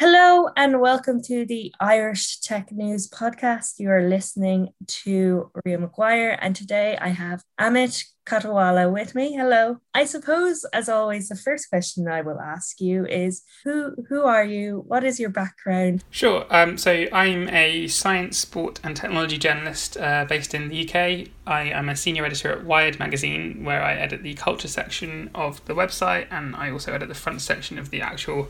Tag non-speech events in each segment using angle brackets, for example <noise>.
Hello and welcome to the Irish Tech News podcast. You are listening to Ria McGuire, and today I have Amit Katwala with me. Hello. I suppose, as always, the first question I will ask you is who who are you? What is your background? Sure. Um, so I'm a science, sport, and technology journalist uh, based in the UK. I am a senior editor at Wired magazine, where I edit the culture section of the website, and I also edit the front section of the actual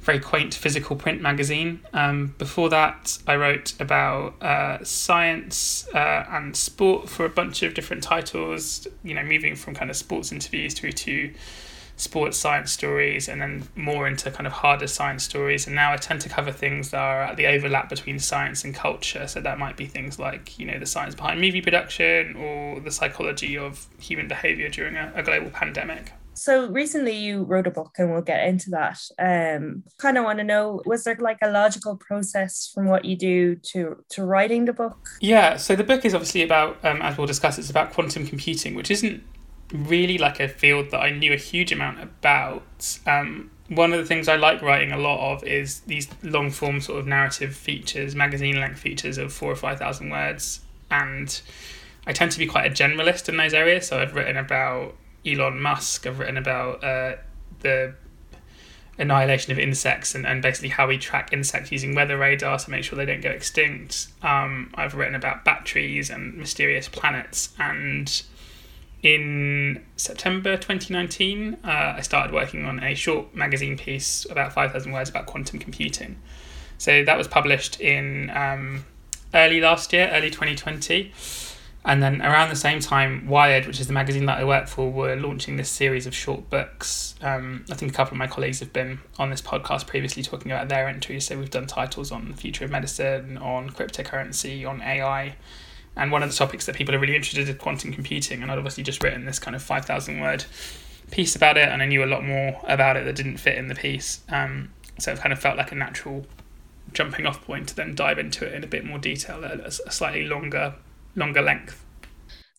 very quaint physical print magazine. Um, before that, I wrote about uh, science uh, and sport for a bunch of different titles, you know, moving from kind of sports interviews through to sports science stories and then more into kind of harder science stories. And now I tend to cover things that are at the overlap between science and culture. So that might be things like, you know, the science behind movie production or the psychology of human behavior during a, a global pandemic. So recently you wrote a book and we'll get into that. Um kind of want to know was there like a logical process from what you do to to writing the book? Yeah, so the book is obviously about um, as we'll discuss it's about quantum computing, which isn't really like a field that I knew a huge amount about. Um one of the things I like writing a lot of is these long form sort of narrative features, magazine length features of four or five thousand words. And I tend to be quite a generalist in those areas. So I've written about Elon Musk. I've written about uh, the annihilation of insects and, and basically how we track insects using weather radar to make sure they don't go extinct. Um, I've written about batteries and mysterious planets. And in September 2019, uh, I started working on a short magazine piece, about 5,000 words, about quantum computing. So that was published in um, early last year, early 2020. And then around the same time, Wired, which is the magazine that I work for, were launching this series of short books. Um, I think a couple of my colleagues have been on this podcast previously talking about their entries. So we've done titles on the future of medicine, on cryptocurrency, on AI. And one of the topics that people are really interested in is quantum computing. And I'd obviously just written this kind of 5,000 word piece about it. And I knew a lot more about it that didn't fit in the piece. Um, so it kind of felt like a natural jumping off point to then dive into it in a bit more detail a slightly longer longer length.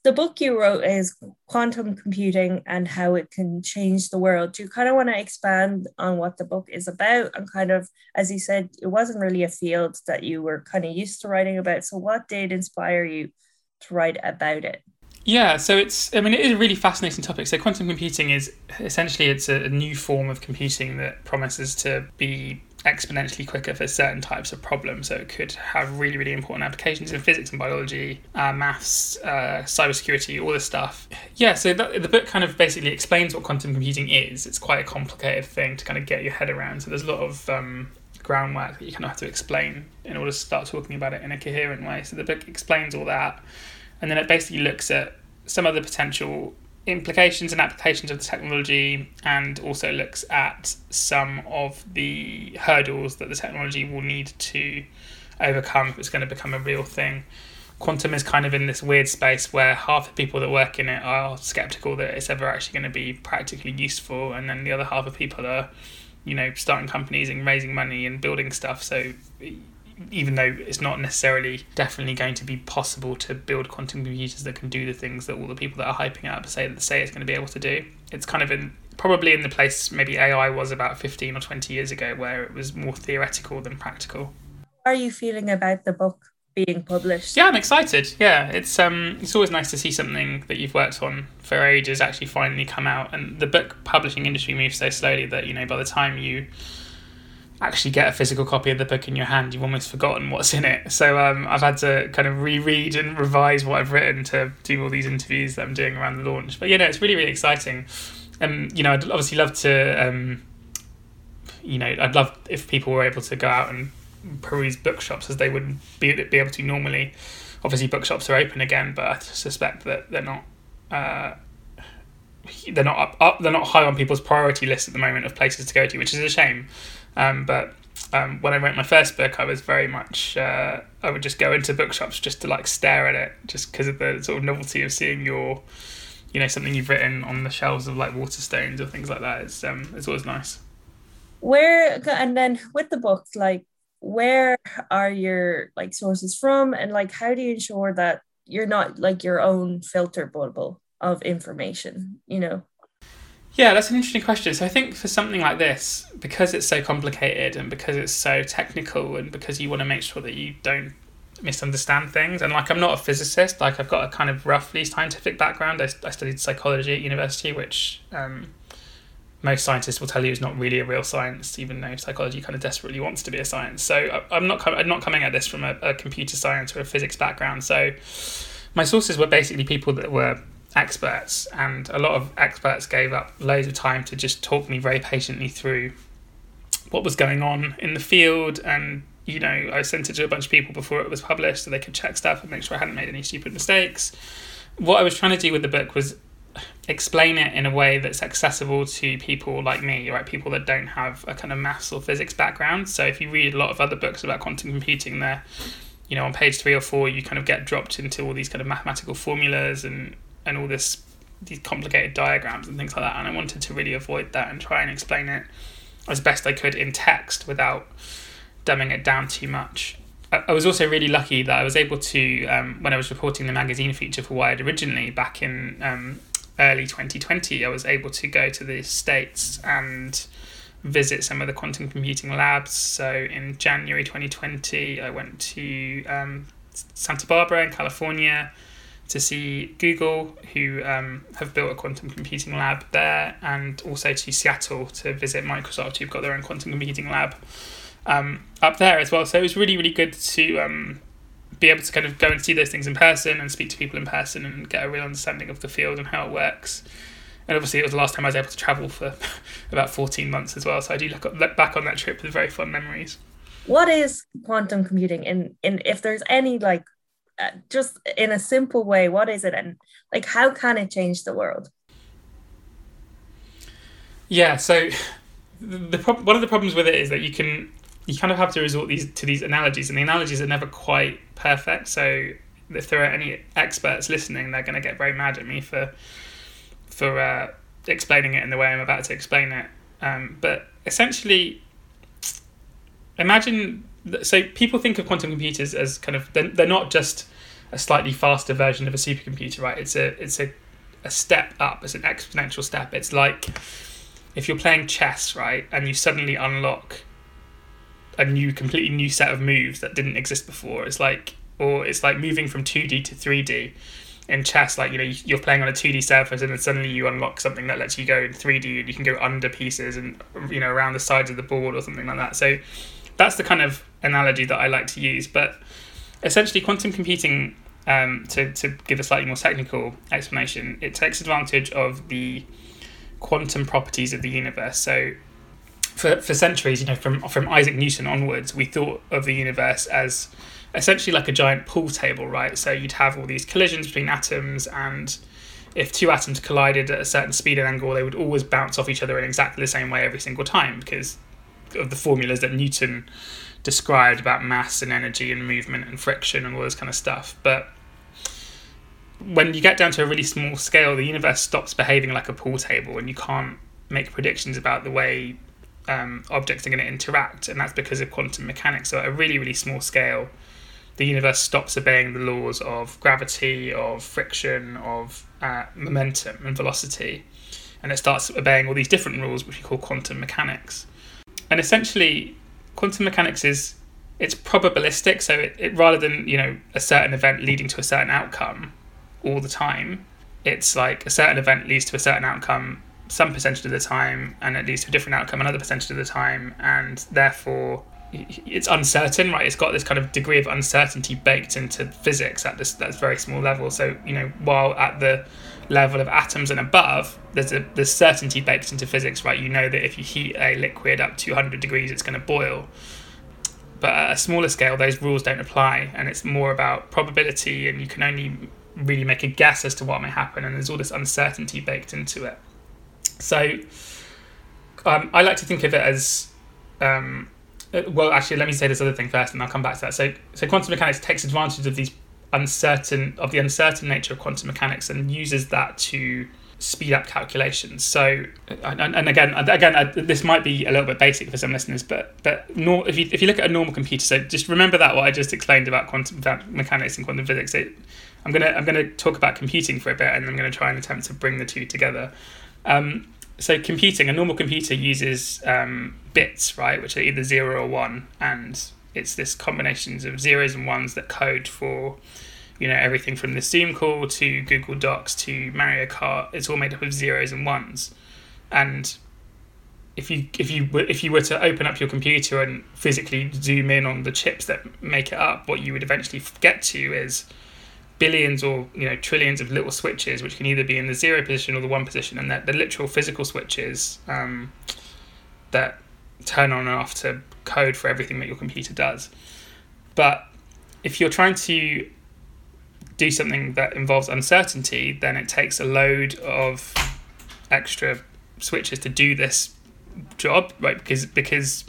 The book you wrote is Quantum Computing and How It Can Change the World. Do you kind of want to expand on what the book is about? And kind of, as you said, it wasn't really a field that you were kind of used to writing about. So, what did inspire you to write about it? Yeah, so it's I mean it is a really fascinating topic. So quantum computing is essentially it's a, new form of computing that promises to be exponentially quicker for certain types of problems. So it could have really, really important applications in physics and biology, uh, maths, uh, cybersecurity, all this stuff. Yeah, so the, the book kind of basically explains what quantum computing is. It's quite a complicated thing to kind of get your head around. So there's a lot of um, groundwork that you kind of have to explain in order to start talking about it in a coherent way. So the book explains all that. And then it basically looks at some of the potential implications and applications of the technology and also looks at some of the hurdles that the technology will need to overcome if it's going to become a real thing. Quantum is kind of in this weird space where half the people that work in it are skeptical that it's ever actually going to be practically useful, and then the other half of people are, you know, starting companies and raising money and building stuff. So even though it's not necessarily definitely going to be possible to build quantum computers that can do the things that all the people that are hyping it up say that say it's going to be able to do, it's kind of in probably in the place maybe AI was about 15 or 20 years ago where it was more theoretical than practical. How are you feeling about the book being published? Yeah, I'm excited. Yeah, it's um it's always nice to see something that you've worked on for ages actually finally come out and the book publishing industry moves so slowly that you know by the time you actually get a physical copy of the book in your hand, you've almost forgotten what's in it. So um, I've had to kind of reread and revise what I've written to do all these interviews that I'm doing around the launch. But you know, it's really really exciting. Um, you know, I'd obviously love to. Um, you know, I'd love if people were able to go out and peruse bookshops as they would be be able to normally. Obviously, bookshops are open again, but I suspect that they're not. Uh, they're not up, up. They're not high on people's priority list at the moment of places to go to, which is a shame. Um, but um, when I wrote my first book, I was very much uh, I would just go into bookshops just to like stare at it, just because of the sort of novelty of seeing your, you know, something you've written on the shelves of like Waterstones or things like that. It's um, it's always nice. Where and then with the book, like where are your like sources from, and like how do you ensure that you're not like your own filter bubble of information? You know. Yeah, that's an interesting question. So I think for something like this, because it's so complicated and because it's so technical and because you want to make sure that you don't misunderstand things and like I'm not a physicist like I've got a kind of roughly scientific background. I, I studied psychology at university which um, most scientists will tell you is not really a real science even though psychology kind of desperately wants to be a science. So I, am not I'm not coming at this from a, a computer science or a physics background. So my sources were basically people that were experts, and a lot of experts gave up loads of time to just talk me very patiently through what was going on in the field. And, you know, I sent it to a bunch of people before it was published so they could check stuff and make sure I hadn't made any stupid mistakes. What I was trying to do with the book was explain it in a way that's accessible to people like me, right? People that don't have a kind of maths or physics background. So if you read a lot of other books about quantum computing, they're you know on page three or four you kind of get dropped into all these kind of mathematical formulas and and all this these complicated diagrams and things like that. And I wanted to really avoid that and try and explain it as best I could in text without dumbing it down too much. I, was also really lucky that I was able to, um, when I was reporting the magazine feature for Wired originally back in um, early 2020, I was able to go to the States and visit some of the quantum computing labs. So in January 2020, I went to um, Santa Barbara in California to see Google, who um, have built a quantum computing lab there, and also to Seattle to visit Microsoft, who've got their own quantum computing lab um, up there as well. So it was really, really good to um, be able to kind of go and see those things in person and speak to people in person and get a real understanding of the field and how it works. And obviously, it was the last time I was able to travel for <laughs> about 14 months as well. So I do look, look back on that trip with very fond memories. What is quantum computing? And, and if there's any like just in a simple way what is it? And like how can it change the world? Yeah so the, the one of the problems with it is that you can you kind of have to resort these to these analogies and the analogies are never quite perfect. So if there are any experts listening they're going to get very mad at me for for uh, explaining it in the way i'm about to explain it. Um, but essentially imagine so people think of quantum computers as kind of they're, they're not just a slightly faster version of a supercomputer right? It's a it's a, a step up it's an exponential step. It's like if you're playing chess right and you suddenly unlock a new completely new set of moves that didn't exist before. It's like or it's like moving from 2d to 3d in chess. Like you know you're playing on a 2d surface and then suddenly you unlock something that lets you go in 3d and you can go under pieces and you know around the sides of the board or something like that. So that's the kind of analogy that I like to use. But essentially, quantum computing, um, to, to give a slightly more technical explanation, it takes advantage of the quantum properties of the universe. So, for, for centuries, you know, from from Isaac Newton onwards, we thought of the universe as essentially like a giant pool table, right? So you'd have all these collisions between atoms, and if two atoms collided at a certain speed and angle, they would always bounce off each other in exactly the same way every single time because of the formulas that Newton described about mass and energy and movement and friction and all this kind of stuff. But when you get down to a really small scale, the universe stops behaving like a pool table, and you can't make predictions about the way um, objects are going to interact, and that's because of quantum mechanics. So at a really, really small scale, the universe stops obeying the laws of gravity, of friction, of uh, momentum and velocity, and it starts obeying all these different rules, which we call quantum mechanics. And essentially, quantum mechanics is it's probabilistic, so it, it rather than you know a certain event leading to a certain outcome all the time, it's like a certain event leads to a certain outcome some percentage of the time, and it leads to a different outcome another percentage of the time, and therefore it's uncertain, right? It's got this kind of degree of uncertainty baked into physics at this that's very small level. So you know, while at the level of atoms and above, there's a there's certainty baked into physics, right? You know that if you heat a liquid up to 100 degrees, it's going to boil. But at a smaller scale, those rules don't apply, and it's more about probability, and you can only really make a guess as to what may happen, and there's all this uncertainty baked into it. So, um, I like to think of it as um, uh, well, actually, let me say this other thing first, and I'll come back to that. So, so quantum mechanics takes advantage of these uncertain of the uncertain nature of quantum mechanics and uses that to speed up calculations. So, and, and again, again, this might be a little bit basic for some listeners, but but nor, if you if you look at a normal computer, so just remember that what I just explained about quantum mechanics and quantum physics. It, I'm gonna I'm gonna talk about computing for a bit, and I'm gonna try and attempt to bring the two together. Um, so computing, a normal computer uses um, bits, right, which are either zero or one, and it's this combinations of zeros and ones that code for you know everything from the Zoom call to Google Docs to Mario Kart. It's all made up of zeros and ones, and if you if you if you were to open up your computer and physically zoom in on the chips that make it up, what you would eventually get to is billions or you know trillions of little switches, which can either be in the zero position or the one position, and they're, the literal physical switches um, that turn on and off to code for everything that your computer does. But if you're trying to do something that involves uncertainty, then it takes a load of extra switches to do this job, right? Because because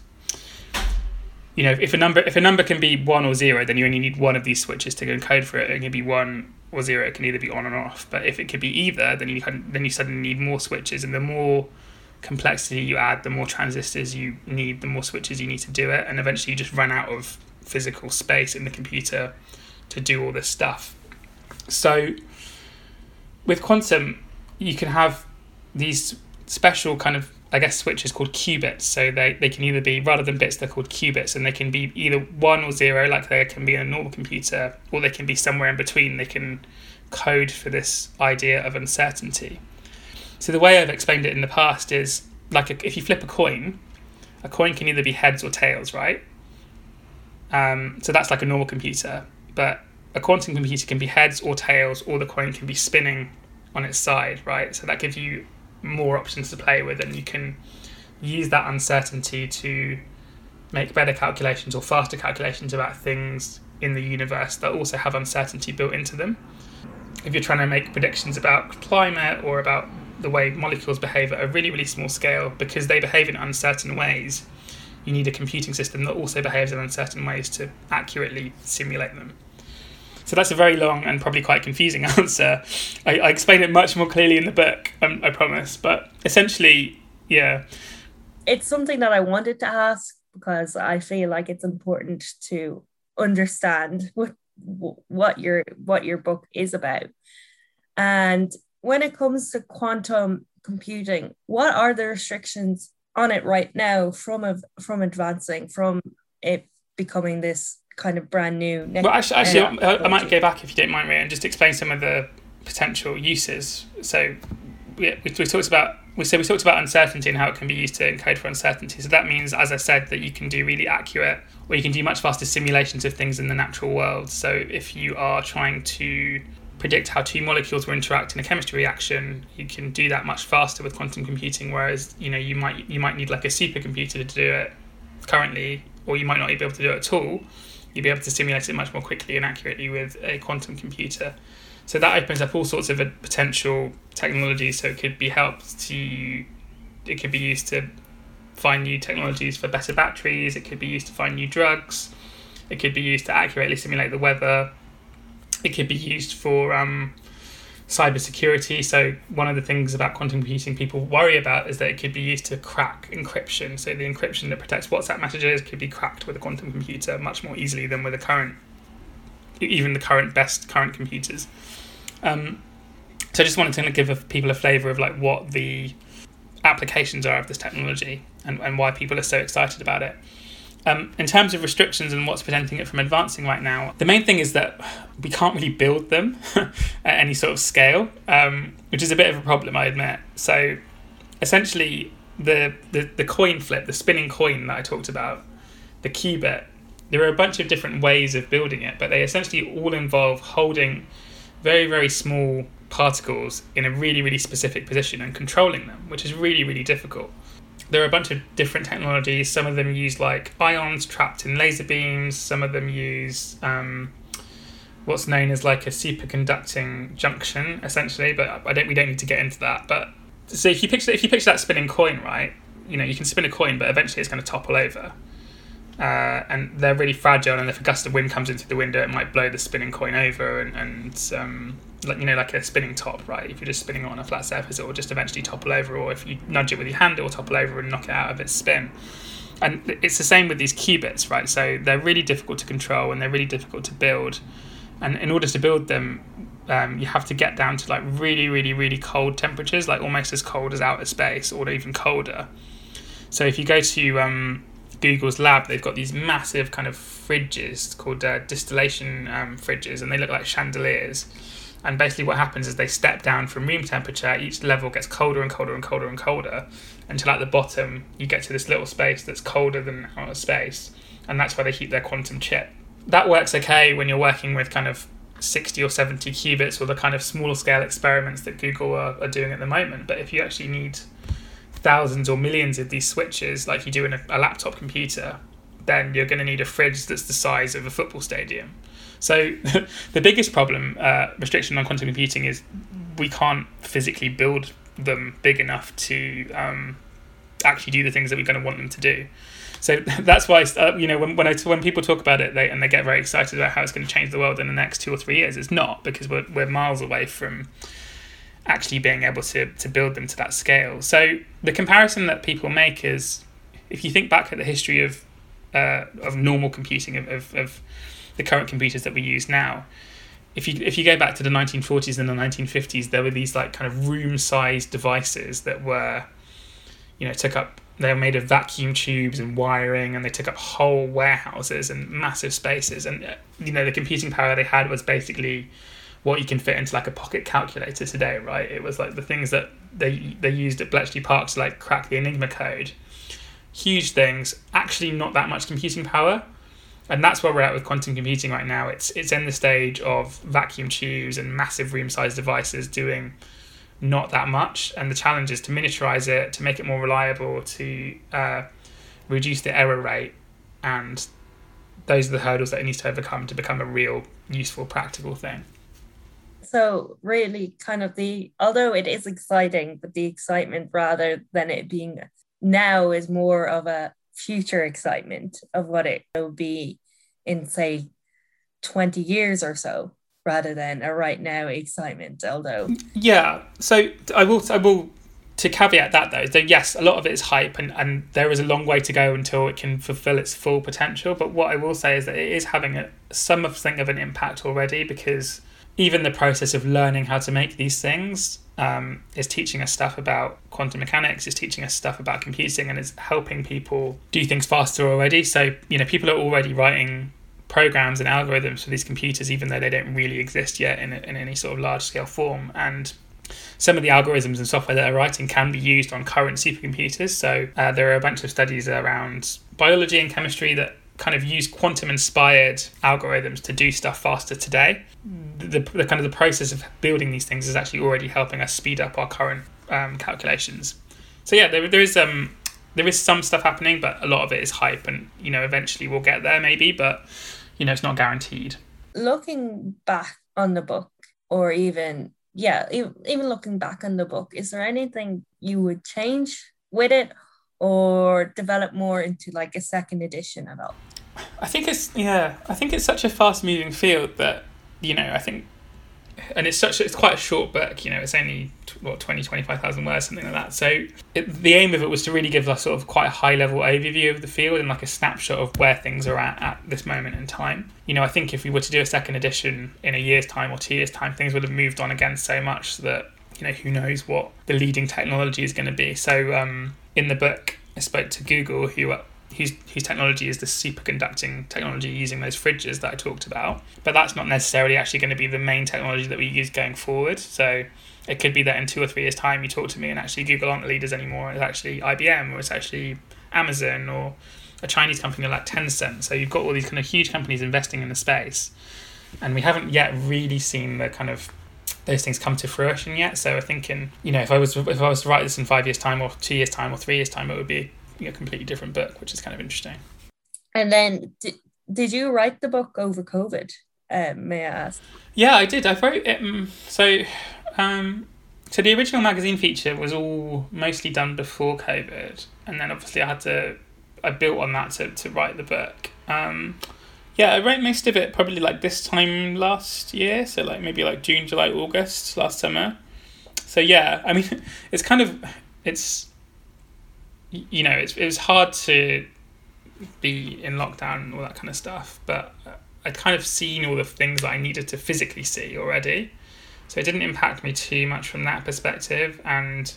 you know if a number if a number can be one or zero, then you only need one of these switches to encode for it. It can be one or zero. It can either be on and off. But if it could be either, then you can, then you suddenly need more switches, and the more complexity you add, the more transistors you need, the more switches you need to do it, and eventually you just run out of physical space in the computer to do all this stuff. So with quantum, you can have these special kind of I guess switches called qubits. So they, they can either be rather than bits, they're called qubits, and they can be either one or zero, like they can be in a normal computer, or they can be somewhere in between. They can code for this idea of uncertainty. So the way I've explained it in the past is like a, if you flip a coin, a coin can either be heads or tails, right? Um, so that's like a normal computer, but a quantum computer can be heads or tails, or the coin can be spinning on its side, right? So that gives you more options to play with, and you can use that uncertainty to make better calculations or faster calculations about things in the universe that also have uncertainty built into them. If you're trying to make predictions about climate or about the way molecules behave at a really, really small scale, because they behave in uncertain ways, you need a computing system that also behaves in uncertain ways to accurately simulate them. So that's a very long and probably quite confusing <laughs> answer. I, I explain it much more clearly in the book, um, I promise. But essentially, yeah. It's something that I wanted to ask because I feel like it's important to understand what what your what your book is about. And when it comes to quantum computing, what are the restrictions on it right now from from advancing from it becoming this kind of brand new. Well, actually, actually I, I, might go back if you don't mind, me and just explain some of the potential uses. So, we, we, we talked about we so we talked about uncertainty and how it can be used to encode for uncertainty. So that means, as I said, that you can do really accurate or you can do much faster simulations of things in the natural world. So if you are trying to predict how two molecules will interact in a chemistry reaction, you can do that much faster with quantum computing. Whereas you know you might you might need like a supercomputer to do it currently, or you might not be able to do it at all You'd be able to simulate it much more quickly and accurately with a quantum computer. So that opens up all sorts of potential technologies. So it could be helped to, it could be used to find new technologies for better batteries. It could be used to find new drugs. It could be used to accurately simulate the weather. It could be used for um, cybersecurity. So one of the things about quantum computing people worry about is that it could be used to crack encryption. So the encryption that protects WhatsApp messages could be cracked with a quantum computer much more easily than with the current, even the current best current computers. Um, so I just wanted to give people a flavour of like what the applications are of this technology and, and why people are so excited about it. Um, in terms of restrictions and what's preventing it from advancing right now, the main thing is that we can't really build them <laughs> at any sort of scale, um, which is a bit of a problem, I admit. So, essentially, the, the, the coin flip, the spinning coin that I talked about, the qubit, there are a bunch of different ways of building it, but they essentially all involve holding very, very small particles in a really, really specific position and controlling them, which is really, really difficult there are a bunch of different technologies. Some of them use like ions trapped in laser beams. Some of them use um, what's known as like a superconducting junction, essentially. But I don't. We don't need to get into that. But so if you picture if you picture that spinning coin, right? You know, you can spin a coin, but eventually it's going to topple over. uh, and they're really fragile. And if a gust of wind comes into the window, it might blow the spinning coin over, and, and um, like you know, like a spinning top, right? If you're just spinning it on a flat surface, it will just eventually topple over, or if you nudge it with your hand, it will topple over and knock it out of its spin. And it's the same with these qubits, right? So they're really difficult to control and they're really difficult to build. And in order to build them, um, you have to get down to like really, really, really cold temperatures, like almost as cold as outer space, or even colder. So if you go to um, Google's lab, they've got these massive kind of fridges called uh, distillation um, fridges, and they look like chandeliers. And basically, what happens is they step down from room temperature. Each level gets colder and colder and colder and colder until at the bottom you get to this little space that's colder than outer space, and that's where they keep their quantum chip. That works okay when you're working with kind of 60 or 70 qubits or the kind of small scale experiments that Google are, are doing at the moment. But if you actually need thousands or millions of these switches, like you do in a, a laptop computer, then you're going to need a fridge that's the size of a football stadium. So <laughs> the biggest problem, uh, restriction on quantum computing, is we can't physically build them big enough to um, actually do the things that we're going to want them to do. So <laughs> that's why uh, you know when when, I, when people talk about it, they and they get very excited about how it's going to change the world in the next two or three years. It's not because we're we're miles away from actually being able to to build them to that scale. So the comparison that people make is if you think back at the history of uh, of normal computing of, of, of the current computers that we use now. If you if you go back to the 1940s and the 1950s, there were these like kind of room-sized devices that were, you know, took up. They were made of vacuum tubes and wiring, and they took up whole warehouses and massive spaces. And uh, you know, the computing power they had was basically what you can fit into like a pocket calculator today, right? It was like the things that they they used at Bletchley Park to like crack the Enigma code. Huge things, actually not that much computing power. And that's where we're at with quantum computing right now. It's it's in the stage of vacuum tubes and massive room sized devices doing not that much. And the challenge is to miniaturize it, to make it more reliable, to uh, reduce the error rate. And those are the hurdles that it needs to overcome to become a real, useful, practical thing so really kind of the although it is exciting but the excitement rather than it being now is more of a future excitement of what it will be in say 20 years or so rather than a right now excitement although yeah so i will i will to caveat that though, that yes, a lot of it is hype and, and there is a long way to go until it can fulfill its full potential. But what I will say is that it is having a, something of an impact already because even the process of learning how to make these things um, is teaching us stuff about quantum mechanics, is teaching us stuff about computing, and is helping people do things faster already. So, you know, people are already writing programs and algorithms for these computers, even though they don't really exist yet in, in any sort of large scale form. And some of the algorithms and software that are writing can be used on current supercomputers. So, uh, there are a bunch of studies around biology and chemistry that kind of use quantum inspired algorithms to do stuff faster today. The, the kind of the process of building these things is actually already helping us speed up our current um, calculations. So yeah, there, there is um there is some stuff happening, but a lot of it is hype, and you know eventually we'll get there maybe, but you know it's not guaranteed. Looking back on the book, or even yeah, even looking back on the book, is there anything you would change with it? or develop more into like a second edition at all? I think it's yeah. I think it's such a fast moving field that you know. I think, and it's such it's quite a short book. You know, it's only what 20, 25,000 words, something like that. So it, the aim of it was to really give us sort of quite a high level overview of the field and like a snapshot of where things are at at this moment in time. You know, I think if we were to do a second edition in a year's time or two years' time, things would have moved on again so much that you know who knows what the leading technology is going to be. So um, in the book, I spoke to Google, who whose, whose technology is the superconducting technology using those fridges that I talked about. But that's not necessarily actually going to be the main technology that we use going forward. So it could be that in two or three years' time you talk to me and actually Google aren't the leaders anymore. It's actually IBM or it's actually Amazon or a Chinese company like Tencent. So you've got all these kind of huge companies investing in the space. And we haven't yet really seen the kind of those things come to fruition yet. So I think in you know if I was if I was to write this in five years time or two years time or three years time, it would be a completely different book, which is kind of interesting. And then, did, did you write the book over COVID? Um, may I ask? Yeah, I did. I wrote it. Um, so, um, so the original magazine feature was all mostly done before COVID, and then obviously I had to I built on that to, to write the book. Um, yeah, I wrote most of it probably like this time last year, so like maybe like June, July, August last summer. So yeah, I mean, <laughs> it's kind of it's you know it's it was hard to be in lockdown and all that kind of stuff, but I'd kind of seen all the things that I needed to physically see already, so it didn't impact me too much from that perspective, and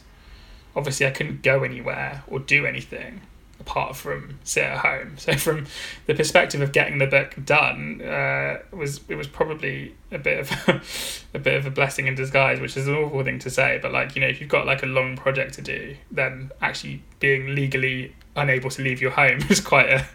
obviously I couldn't go anywhere or do anything apart from sit at home. <laughs> So from the perspective of getting the book done, uh, was it was probably a bit of <laughs> a bit of a blessing in disguise, which is an awful thing to say. But like you know, if you've got like a long project to do, then actually being legally unable to leave your home <laughs> is quite a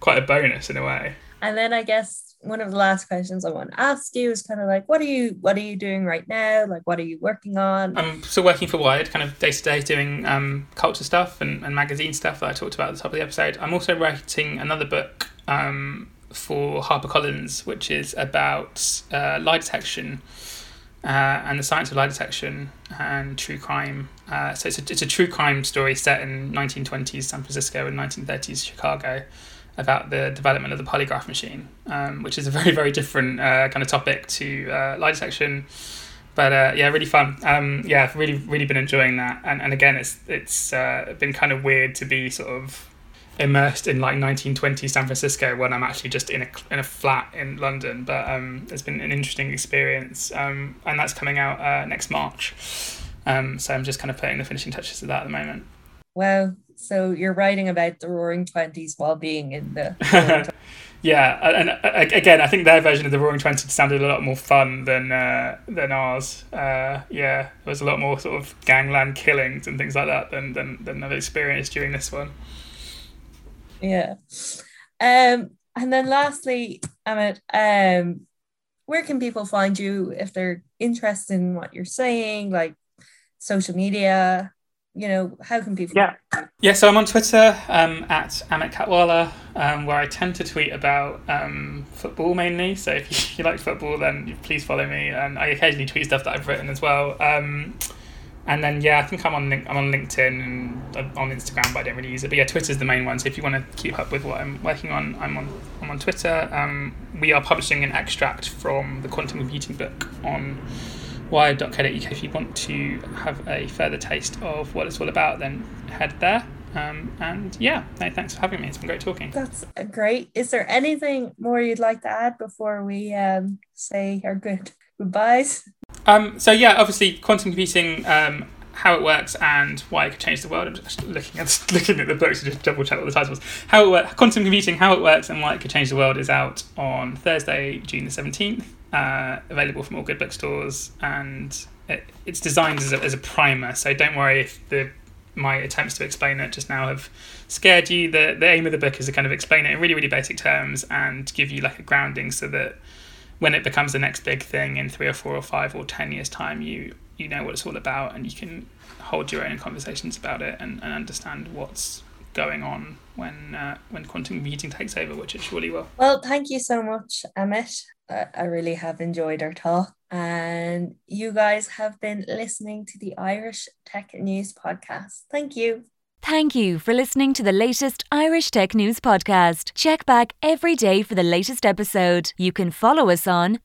quite a bonus in a way. And then I guess one of the last questions I want to ask you is kind of like, what are you what are you doing right now? Like, what are you working on? I'm still working for Wired, kind of day to day, doing um, culture stuff and, and magazine stuff that I talked about at the top of the episode. I'm also writing another book um, for HarperCollins, which is about uh, lie detection. Uh, and the science of lie detection and true crime. Uh, so it's a, it's a true crime story set in 1920s San Francisco and 1930s Chicago about the development of the polygraph machine, um, which is a very, very different uh, kind of topic to uh, lie detection. But uh, yeah, really fun. Um, yeah, I've really, really been enjoying that. And, and again, it's it's uh, been kind of weird to be sort of immersed in like 1920 San Francisco when I'm actually just in a in a flat in London. But um, it's been an interesting experience, um, and that's coming out uh, next March. Um, so I'm just kind of putting the finishing touches to that at the moment. Wow, so you're writing about the Roaring Twenties while being in the. <laughs> yeah, and uh, again, I think their version of the Roaring Twenties sounded a lot more fun than uh, than ours. Uh, yeah, there was a lot more sort of gangland killings and things like that than than than I've experienced during this one. Yeah, um, and then lastly, Amit, um, where can people find you if they're interested in what you're saying, like social media? You know, how can people? Yeah, yeah. So I'm on Twitter um, at Amit Katwala, um, where I tend to tweet about um, football mainly. So if you, <laughs> you, like football, then please follow me. And I occasionally tweet stuff that I've written as well. Um, and then yeah, I think I'm on I'm on LinkedIn and on Instagram, but I don't really use it. But yeah, Twitter's the main one. So if you want to keep up with what I'm working on, I'm on I'm on Twitter. Um, we are publishing an extract from the quantum computing book on wired.co.uk if you want to have a further taste of what it's all about, then head there. Um, and yeah, no, thanks for having me. It's been great talking. That's great. Is there anything more you'd like to add before we um, say our good goodbyes? Um, so yeah, obviously quantum computing, um, how it works and why it could change the world. I'm just looking at <laughs> looking at the books to just double check what the titles. How it works, quantum computing, how it works and why it could change the world is out on Thursday, June the seventeenth uh, available from all good bookstores, and it, it's designed as a, as a primer. So don't worry if the my attempts to explain it just now have scared you. The the aim of the book is to kind of explain it in really really basic terms and give you like a grounding so that when it becomes the next big thing in three or four or five or ten years time, you you know what it's all about and you can hold your own conversations about it and, and understand what's going on when uh, when quantum computing takes over, which it surely will. Well, thank you so much, Amit. I really have enjoyed our talk. And you guys have been listening to the Irish Tech News Podcast. Thank you. Thank you for listening to the latest Irish Tech News podcast. Check back every day for the latest episode. You can follow us on